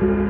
Thank you.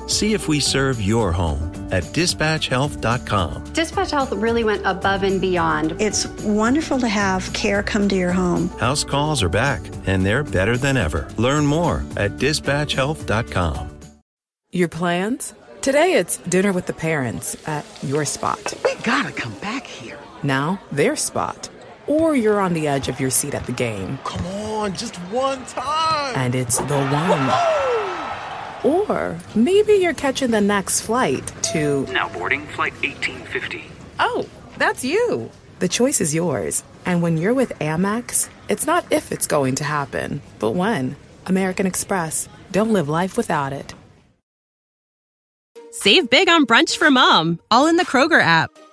See if we serve your home at dispatchhealth.com. Dispatch Health really went above and beyond. It's wonderful to have care come to your home. House calls are back, and they're better than ever. Learn more at dispatchhealth.com. Your plans? Today it's dinner with the parents at your spot. We gotta come back here. Now, their spot. Or you're on the edge of your seat at the game. Come on, just one time. And it's the one. Or maybe you're catching the next flight to. Now boarding flight 1850. Oh, that's you. The choice is yours. And when you're with Amex, it's not if it's going to happen, but when. American Express. Don't live life without it. Save big on brunch for mom, all in the Kroger app.